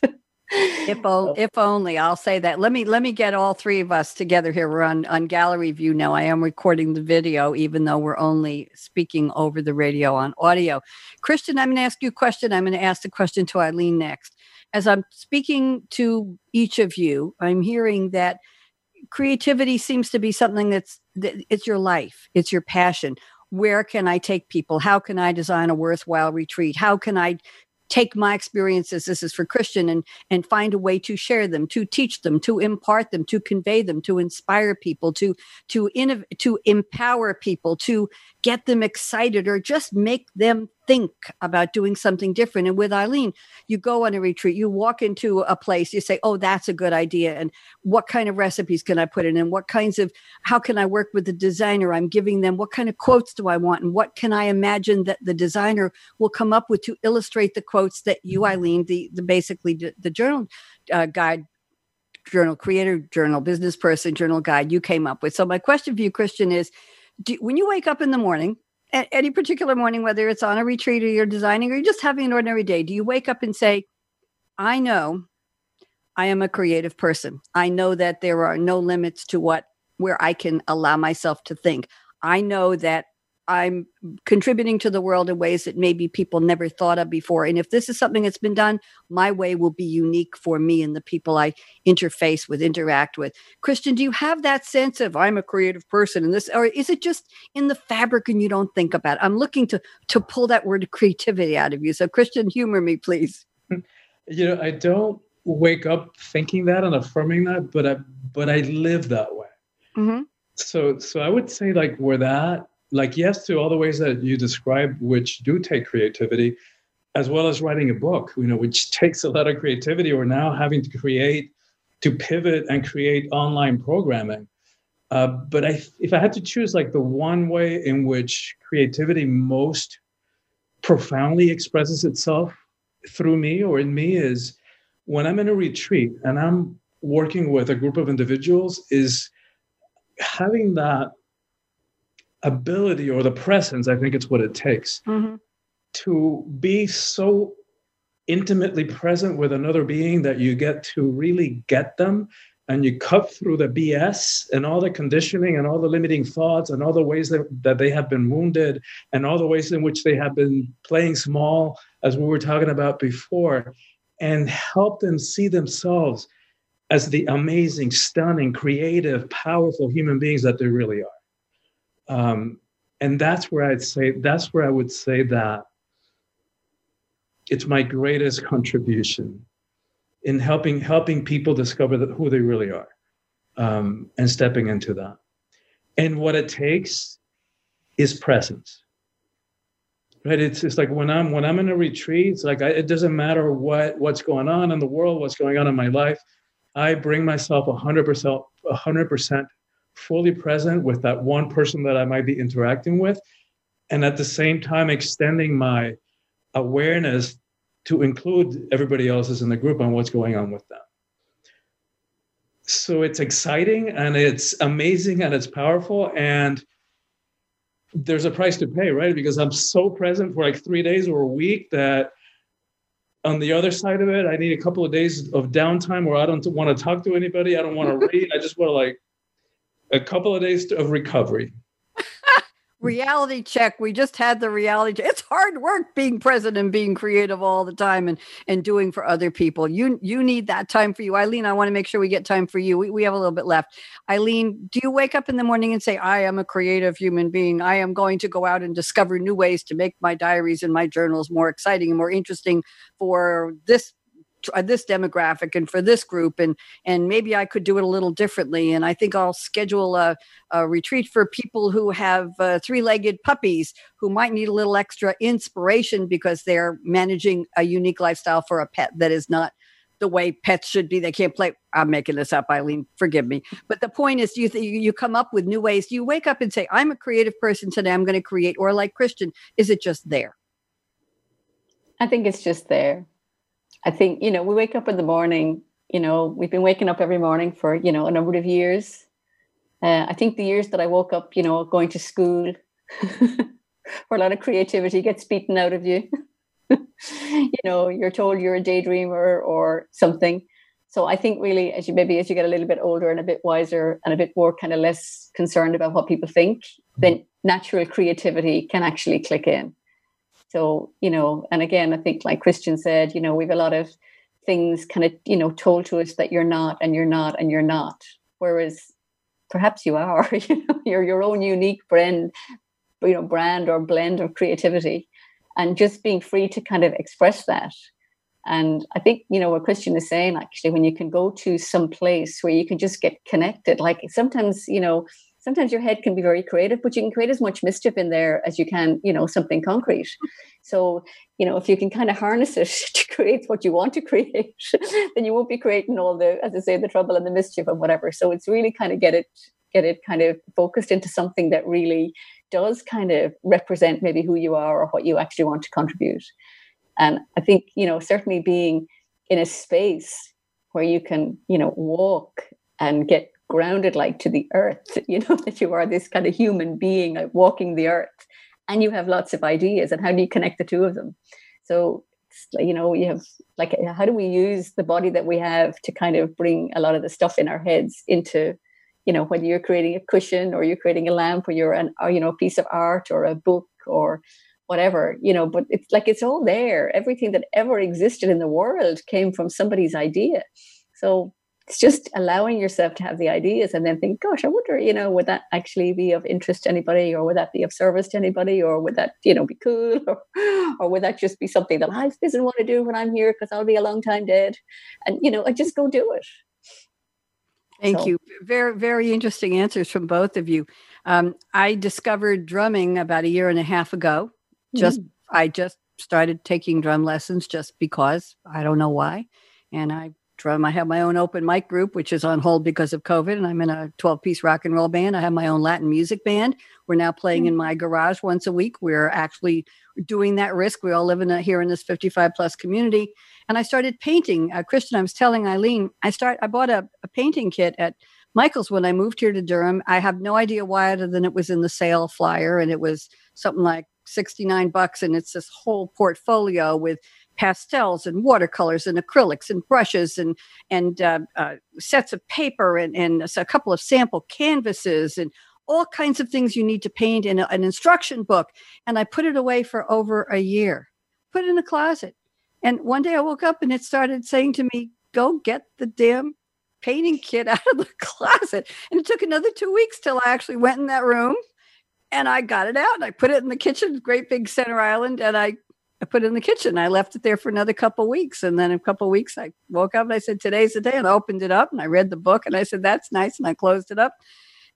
if, o- if only I'll say that. Let me let me get all three of us together here. We're on on gallery view now. I am recording the video, even though we're only speaking over the radio on audio. Christian, I'm going to ask you a question. I'm going to ask the question to Eileen next as I'm speaking to each of you, I'm hearing that creativity seems to be something that's that it's your life, it's your passion. where can I take people? How can I design a worthwhile retreat? How can I take my experiences this is for christian and and find a way to share them to teach them to impart them to convey them to inspire people to to innovate to empower people to get them excited or just make them think about doing something different. And with Eileen, you go on a retreat, you walk into a place, you say, Oh, that's a good idea. And what kind of recipes can I put in? And what kinds of, how can I work with the designer? I'm giving them, what kind of quotes do I want? And what can I imagine that the designer will come up with to illustrate the quotes that you, Eileen, the, the basically the, journal uh, guide journal creator journal business person journal guide you came up with so my question for you christian is do, when you wake up in the morning, any particular morning, whether it's on a retreat or you're designing or you're just having an ordinary day, do you wake up and say, I know I am a creative person. I know that there are no limits to what where I can allow myself to think. I know that I'm contributing to the world in ways that maybe people never thought of before. And if this is something that's been done, my way will be unique for me and the people I interface with, interact with. Christian, do you have that sense of I'm a creative person and this, or is it just in the fabric and you don't think about it? I'm looking to to pull that word creativity out of you. So Christian, humor me, please. You know, I don't wake up thinking that and affirming that, but I but I live that way. Mm-hmm. So so I would say like where that like yes to all the ways that you describe which do take creativity as well as writing a book you know which takes a lot of creativity. Or now having to create to pivot and create online programming. Uh, but I, if i had to choose like the one way in which creativity most profoundly expresses itself through me or in me is when i'm in a retreat and i'm working with a group of individuals is having that ability or the presence, I think it's what it takes, mm-hmm. to be so intimately present with another being that you get to really get them and you cut through the BS and all the conditioning and all the limiting thoughts and all the ways that, that they have been wounded and all the ways in which they have been playing small, as we were talking about before, and help them see themselves as the amazing, stunning, creative, powerful human beings that they really are. Um, and that's where I'd say that's where I would say that it's my greatest contribution in helping helping people discover that, who they really are um, and stepping into that. And what it takes is presence. Right? It's just like when I'm when I'm in a retreat, it's like I, it doesn't matter what what's going on in the world, what's going on in my life. I bring myself 100% 100% fully present with that one person that I might be interacting with, and at the same time extending my awareness to include everybody else's in the group on what's going on with them. So it's exciting and it's amazing and it's powerful and there's a price to pay, right? Because I'm so present for like three days or a week that on the other side of it, I need a couple of days of downtime where I don't want to talk to anybody. I don't want to read. I just want to like a couple of days of recovery. reality check. We just had the reality check. It's hard work being present and being creative all the time and and doing for other people. You you need that time for you. Eileen, I want to make sure we get time for you. We, we have a little bit left. Eileen, do you wake up in the morning and say, I am a creative human being. I am going to go out and discover new ways to make my diaries and my journals more exciting and more interesting for this this demographic and for this group and and maybe i could do it a little differently. And i think i'll schedule a, a retreat for people who have uh, three-legged puppies who might need a little extra inspiration because they're managing a unique lifestyle for a pet that is not the way pets should be. They can't play i'm making this up eileen forgive me. But the point is you th- you come up with new ways. You wake up and say i'm a creative person today. I'm going to create. Or like christian is it just there? I think it's just there I think, you know, we wake up in the morning, you know, we've been waking up every morning for, you know, a number of years. Uh, I think the years that I woke up, you know, going to school, where a lot of creativity gets beaten out of you. you know, you're told you're a daydreamer or something. So I think really, as you maybe as you get a little bit older and a bit wiser and a bit more kind of less concerned about what people think, then natural creativity can actually click in. So, you know, and again, I think like Christian said, you know, we've a lot of things kind of, you know, told to us that you're not and you're not and you're not. Whereas perhaps you are, you know, you're your own unique brand you know brand or blend of creativity and just being free to kind of express that and i think you know what christian is saying actually when you can go to some place where you can just get connected like sometimes you know sometimes your head can be very creative but you can create as much mischief in there as you can you know something concrete so you know if you can kind of harness it to create what you want to create then you won't be creating all the as i say the trouble and the mischief and whatever so it's really kind of get it get it kind of focused into something that really does kind of represent maybe who you are or what you actually want to contribute. And I think, you know, certainly being in a space where you can, you know, walk and get grounded like to the earth, you know, that you are this kind of human being like walking the earth. And you have lots of ideas and how do you connect the two of them? So, you know, you have like, how do we use the body that we have to kind of bring a lot of the stuff in our heads into you know whether you're creating a cushion or you're creating a lamp or you're an or, you know a piece of art or a book or whatever you know but it's like it's all there. Everything that ever existed in the world came from somebody's idea. So it's just allowing yourself to have the ideas and then think gosh i wonder you know would that actually be of interest to anybody or would that be of service to anybody or would that you know be cool or, or would that just be something that i doesn't want to do when i'm here because i'll be a long time dead and you know i just go do it Thank so. you. Very, very interesting answers from both of you. Um, I discovered drumming about a year and a half ago. Just, mm. I just started taking drum lessons just because I don't know why. And I drum. I have my own open mic group, which is on hold because of COVID, and I'm in a 12 piece rock and roll band. I have my own Latin music band. We're now playing in mm. my garage once a week. We're actually doing that risk. We all live in a, here in this 55 plus community. And I started painting. Uh, Christian, I was telling Eileen, I start. I bought a, a painting kit at Michael's when I moved here to Durham. I have no idea why, other than it was in the sale flyer, and it was something like 69 bucks, and it's this whole portfolio with pastels and watercolors and acrylics and brushes and and uh, uh, sets of paper and, and a couple of sample canvases and all kinds of things you need to paint in a, an instruction book. And I put it away for over a year, put it in the closet. And one day I woke up and it started saying to me, "Go get the damn painting kit out of the closet." And it took another two weeks till I actually went in that room and I got it out and I put it in the kitchen, great big center island, and I I put it in the kitchen. I left it there for another couple weeks. And then a couple weeks I woke up and I said, Today's the day. And I opened it up and I read the book and I said, That's nice. And I closed it up.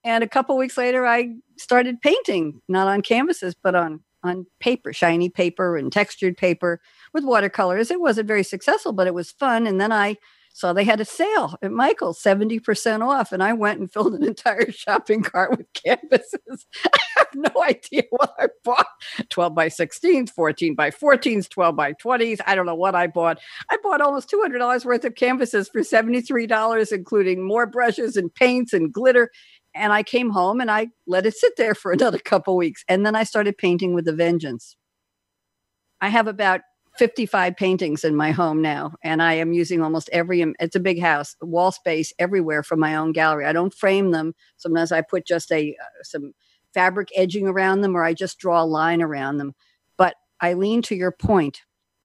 And a couple weeks later I started painting, not on canvases, but on on paper, shiny paper and textured paper with watercolors. It wasn't very successful, but it was fun. And then I so they had a sale at Michael's, 70% off. And I went and filled an entire shopping cart with canvases. I have no idea what I bought 12 by 16s, 14 by 14s, 12 by 20s. I don't know what I bought. I bought almost $200 worth of canvases for $73, including more brushes and paints and glitter. And I came home and I let it sit there for another couple weeks. And then I started painting with a vengeance. I have about 55 paintings in my home now and i am using almost every it's a big house wall space everywhere from my own gallery. I don't frame them. Sometimes i put just a uh, some fabric edging around them or i just draw a line around them. But eileen to your point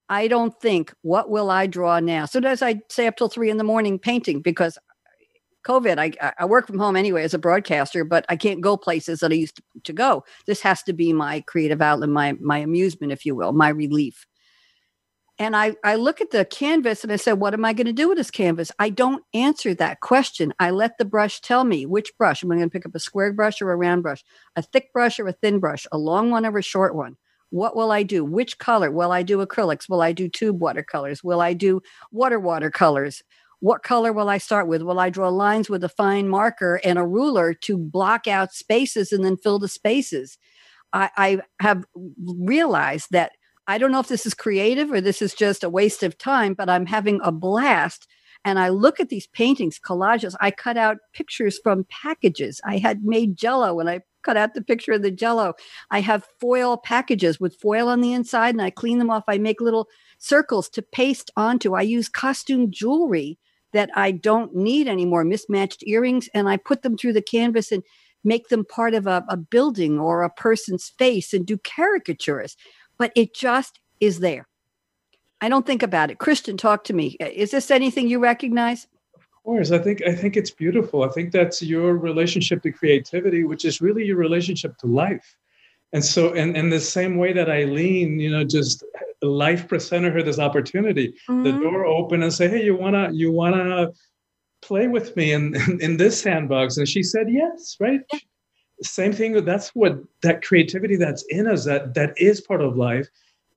i don't think what will i draw now? So as i stay up till three in the morning painting because covid I, I work from home anyway as a broadcaster but i can't go places that i used to go. This has to be my creative outlet my my amusement if you will my relief and I, I look at the canvas and I said, What am I going to do with this canvas? I don't answer that question. I let the brush tell me which brush. Am I going to pick up a square brush or a round brush, a thick brush or a thin brush, a long one or a short one? What will I do? Which color? Will I do acrylics? Will I do tube watercolors? Will I do water watercolors? What color will I start with? Will I draw lines with a fine marker and a ruler to block out spaces and then fill the spaces? I, I have realized that I don't know if this is creative or this is just a waste of time, but I'm having a blast. And I look at these paintings, collages. I cut out pictures from packages. I had made jello and I cut out the picture of the jello. I have foil packages with foil on the inside and I clean them off. I make little circles to paste onto. I use costume jewelry that I don't need anymore, mismatched earrings, and I put them through the canvas and make them part of a, a building or a person's face and do caricatures but it just is there. I don't think about it. Christian, talk to me. Is this anything you recognize? Of course. I think I think it's beautiful. I think that's your relationship to creativity, which is really your relationship to life. And so, in, in the same way that Eileen, you know, just life presented her this opportunity, mm-hmm. the door opened and say, "Hey, you wanna you wanna play with me in, in, in this sandbox?" And she said, "Yes." Right. Yeah. Same thing. That's what that creativity that's in us that that is part of life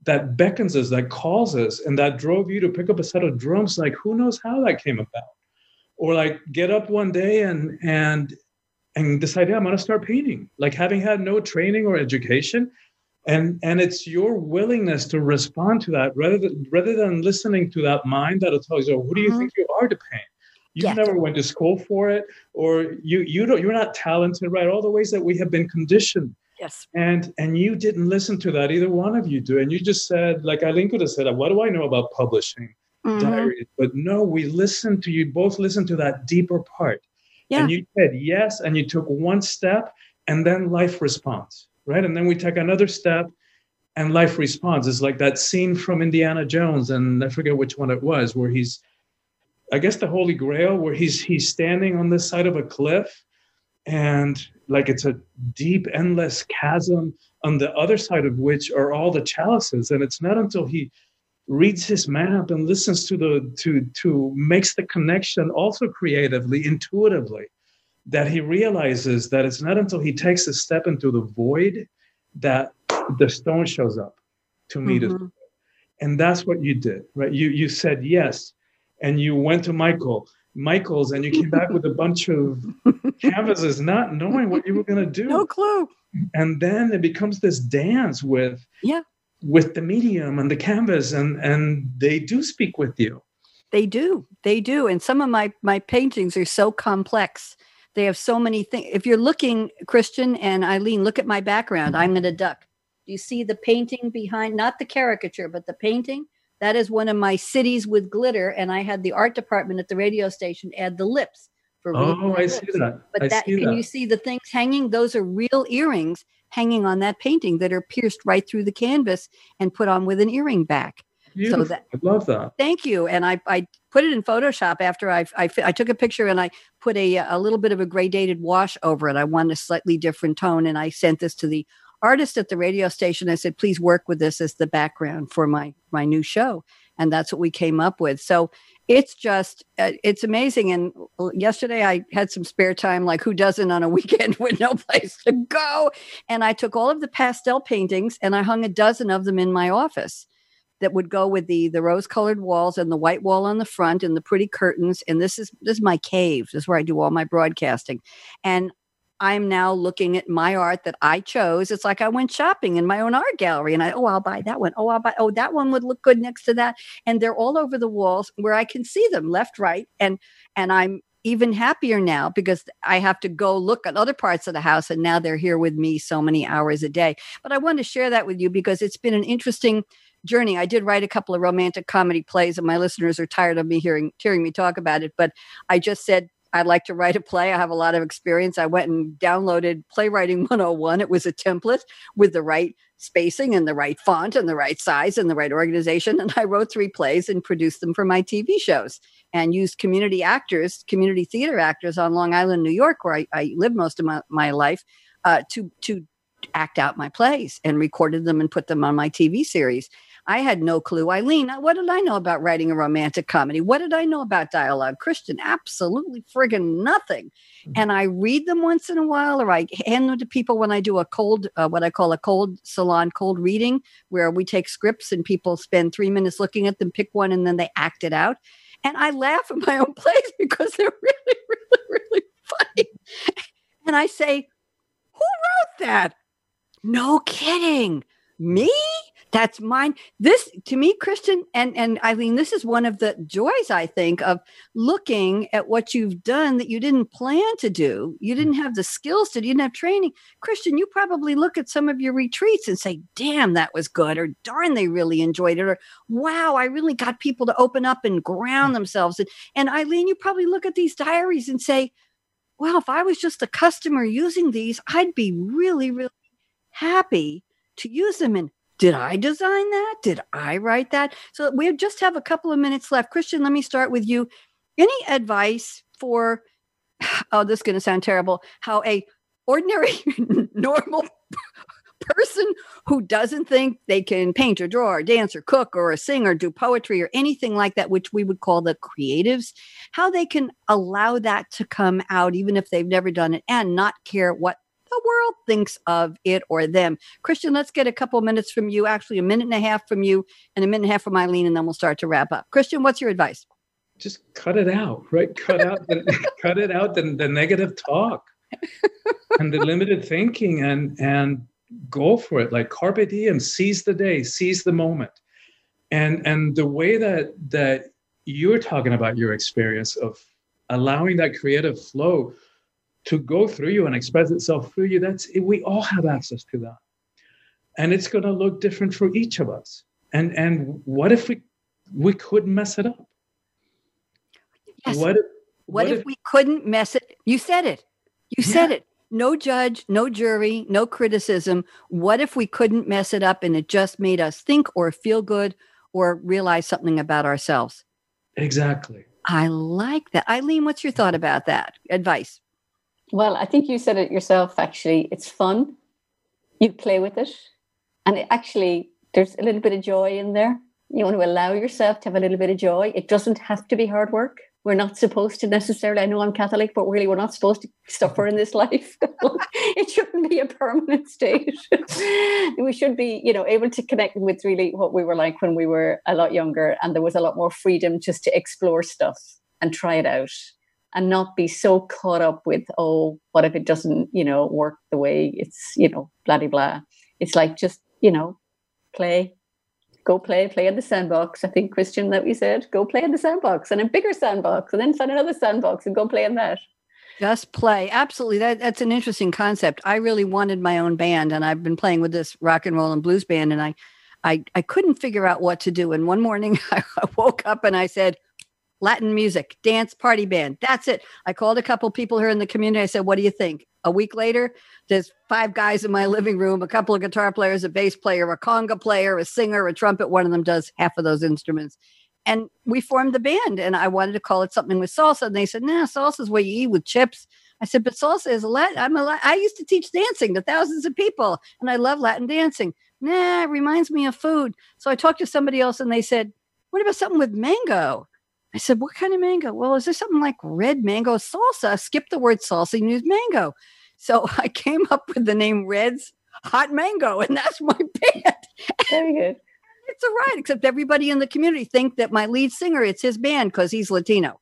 that beckons us, that calls us, and that drove you to pick up a set of drums. Like, who knows how that came about? Or like get up one day and and and decide, yeah, I'm gonna start painting. Like having had no training or education. And and it's your willingness to respond to that rather than rather than listening to that mind that'll tell you, so who do you mm-hmm. think you are to paint? You yes. never went to school for it, or you you don't you're not talented, right? All the ways that we have been conditioned Yes. And and you didn't listen to that. Either one of you do. And you just said, like Eileen could have said, what do I know about publishing mm-hmm. diaries? But no, we listened to you both listened to that deeper part. Yeah. And you said yes, and you took one step, and then life responds, right? And then we take another step, and life responds. It's like that scene from Indiana Jones, and I forget which one it was, where he's, I guess the Holy Grail, where he's he's standing on this side of a cliff, and like it's a deep, endless chasm on the other side of which are all the chalices. And it's not until he reads his map and listens to the to to makes the connection also creatively, intuitively, that he realizes that it's not until he takes a step into the void that the stone shows up to meet mm-hmm. us. And that's what you did, right? You you said yes, and you went to Michael Michaels and you came back with a bunch of canvases, not knowing what you were going to do. No clue. And then it becomes this dance with yeah with the medium and the canvas, and and they do speak with you. They do, they do, and some of my my paintings are so complex. They have so many things. If you're looking, Christian and Eileen, look at my background. I'm in a duck. Do you see the painting behind? Not the caricature, but the painting that is one of my cities with glitter, and I had the art department at the radio station add the lips for. Oh, I lips. see that. But I that can that. you see the things hanging? Those are real earrings hanging on that painting that are pierced right through the canvas and put on with an earring back. Beautiful. So that, I love that. Thank you. And I, I put it in Photoshop after I, I, I took a picture and I put a, a little bit of a gradated wash over it. I wanted a slightly different tone. And I sent this to the artist at the radio station. I said, please work with this as the background for my my new show, and that's what we came up with. So it's just uh, it's amazing. And yesterday I had some spare time, like who doesn't on a weekend with no place to go, and I took all of the pastel paintings and I hung a dozen of them in my office that would go with the the rose colored walls and the white wall on the front and the pretty curtains and this is this is my cave this is where i do all my broadcasting and I'm now looking at my art that I chose. It's like I went shopping in my own art gallery and I, oh, I'll buy that one. Oh, I'll buy, oh, that one would look good next to that. And they're all over the walls where I can see them left, right. And, and I'm even happier now because I have to go look at other parts of the house and now they're here with me so many hours a day. But I wanted to share that with you because it's been an interesting journey. I did write a couple of romantic comedy plays and my listeners are tired of me hearing hearing me talk about it, but I just said I'd like to write a play. I have a lot of experience. I went and downloaded Playwriting 101. It was a template with the right spacing and the right font and the right size and the right organization. And I wrote three plays and produced them for my TV shows and used community actors, community theater actors on Long Island, New York, where I, I lived most of my, my life, uh, to, to act out my plays and recorded them and put them on my TV series. I had no clue. Eileen, what did I know about writing a romantic comedy? What did I know about dialogue? Christian, absolutely friggin' nothing. Mm-hmm. And I read them once in a while, or I hand them to people when I do a cold, uh, what I call a cold salon, cold reading, where we take scripts and people spend three minutes looking at them, pick one, and then they act it out. And I laugh at my own plays because they're really, really, really funny. And I say, Who wrote that? No kidding. Me? That's mine. This to me christian and and eileen this is one of the joys i think of looking at what you've done that you didn't plan to do. You didn't have the skills to you didn't have training. Christian you probably look at some of your retreats and say damn that was good or darn they really enjoyed it or wow i really got people to open up and ground mm. themselves. And, and eileen you probably look at these diaries and say well if i was just a customer using these i'd be really really happy to use them. And did I design that? Did I write that? So we just have a couple of minutes left. Christian, let me start with you. Any advice for oh, this is going to sound terrible, how a ordinary normal person who doesn't think they can paint or draw or dance or cook or sing or do poetry or anything like that, which we would call the creatives, how they can allow that to come out, even if they've never done it, and not care what the world thinks of it or them. Christian, let's get a couple minutes from you, actually, a minute and a half from you, and a minute and a half from Eileen, and then we'll start to wrap up. Christian, what's your advice? Just cut it out, right? Cut out the, cut it out the, the negative talk and the limited thinking and and go for it like carpe diem seize the day seize the moment and and the way that that you're talking about your experience of allowing that creative flow to go through you and express itself through you that's we all have access to that and it's going to look different for each of us and and what if we we couldn't mess it up yes. what if, what, what if, if we couldn't mess it you said it you said it. No judge, no jury, no criticism. What if we couldn't mess it up and it just made us think or feel good or realize something about ourselves? Exactly. I like that. Eileen, what's your thought about that advice? Well, I think you said it yourself, actually. It's fun. You play with it. And it actually, there's a little bit of joy in there. You want to allow yourself to have a little bit of joy. It doesn't have to be hard work we're not supposed to necessarily i know i'm catholic but really we're not supposed to suffer in this life it shouldn't be a permanent state we should be you know able to connect with really what we were like when we were a lot younger and there was a lot more freedom just to explore stuff and try it out and not be so caught up with oh what if it doesn't you know work the way it's you know blah blah blah it's like just you know play go play, play in the sandbox. I think Christian that we said, go play in the sandbox and a bigger sandbox, and then find another sandbox and go play in that. Just play. Absolutely. That, that's an interesting concept. I really wanted my own band, and I've been playing with this rock and roll and blues band, and I, I, I couldn't figure out what to do. And one morning I woke up and I said, Latin music, dance, party band. That's it. I called a couple people here in the community. I said, What do you think? A week later, there's five guys in my living room, a couple of guitar players, a bass player, a conga player, a singer, a trumpet. One of them does half of those instruments. And we formed the band, and I wanted to call it something with salsa. And they said, Nah, salsa is what you eat with chips. I said, but salsa is Latin. I'm a I used to teach dancing to thousands of people, and I love Latin dancing. Nah, it reminds me of food. So I talked to somebody else, and they said, what about something with mango? I said, What kind of mango? Well, is there something like red mango salsa? Skip the word salsa and use mango. So I came up with the name Red's Hot Mango, and that's my band. Very good. it's all right, except everybody in the community think that my lead singer, it's his band because he's Latino.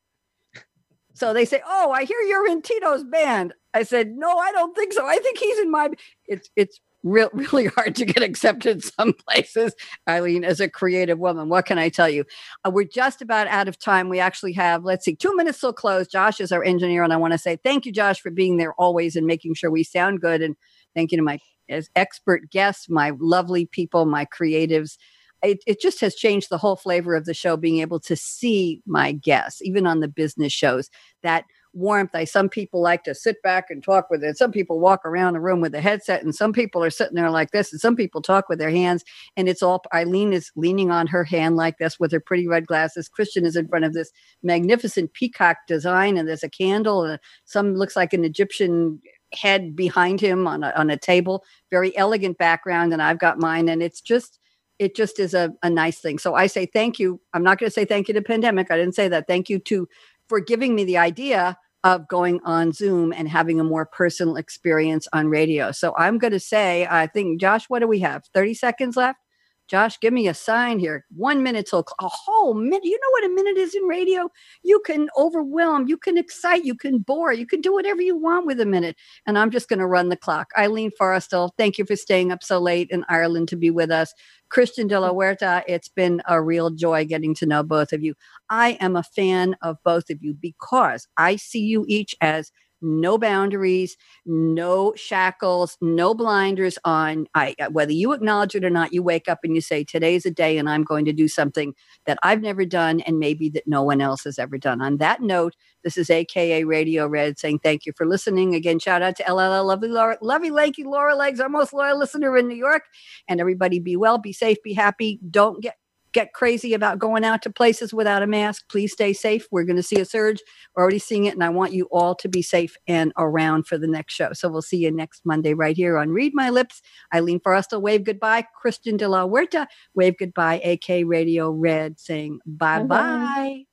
So they say, "Oh, I hear you're in Tito's band." I said, "No, I don't think so. I think he's in my." It's it's real, really hard to get accepted some places, Eileen, as a creative woman. What can I tell you? Uh, we're just about out of time. We actually have, let's see, two minutes till close. Josh is our engineer, and I want to say thank you, Josh, for being there always and making sure we sound good. And thank you to my as expert guests, my lovely people, my creatives. It, it, just has changed the whole flavor of the show being able to see my guests even on the business shows that warmth. I some people like to sit back and talk with it. Some people walk around the room with a headset, and some people are sitting there like this, and some people talk with their hands. And it's all Eileen is leaning on her hand like this with her pretty red glasses. Christian is in front of this magnificent peacock design, and there's a candle, and some looks like an Egyptian head behind him on a, on a table. Very elegant background, and I've got mine, and it's just it just is a, a nice thing. So I say thank you. I'm not going to say thank you to pandemic. I didn't say that. Thank you to for giving me the idea of going on Zoom and having a more personal experience on radio. So I'm going to say, I think, Josh, what do we have? 30 seconds left? Josh, give me a sign here. One minute till a whole minute. You know what a minute is in radio? You can overwhelm, you can excite, you can bore, you can do whatever you want with a minute. And I'm just going to run the clock. Eileen Forrestal, thank you for staying up so late in Ireland to be with us. Christian de la Huerta, it's been a real joy getting to know both of you. I am a fan of both of you because I see you each as no boundaries, no shackles, no blinders on. I uh, whether you acknowledge it or not, you wake up and you say, "Today's a day, and I'm going to do something that I've never done, and maybe that no one else has ever done." On that note, this is AKA Radio Red saying thank you for listening. Again, shout out to LLL, lovely, Laura, lovely, lanky Laura Legs, our most loyal listener in New York, and everybody be well, be safe, be happy. Don't get get crazy about going out to places without a mask. Please stay safe. We're going to see a surge. We're already seeing it, and I want you all to be safe and around for the next show. So we'll see you next Monday right here on Read My Lips. Eileen Forrestal, wave goodbye. Christian de la Huerta, wave goodbye. AK Radio Red saying bye bye.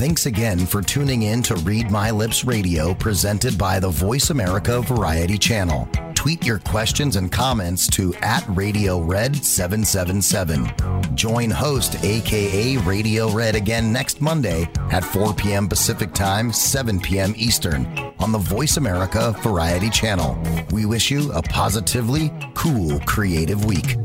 Thanks again for tuning in to Read My Lips Radio presented by the Voice America Variety Channel. Tweet your questions and comments to at Radio Red 777. Join host aka Radio Red again next Monday at 4 p.m. Pacific Time, 7 p.m. Eastern on the Voice America Variety Channel. We wish you a positively cool creative week.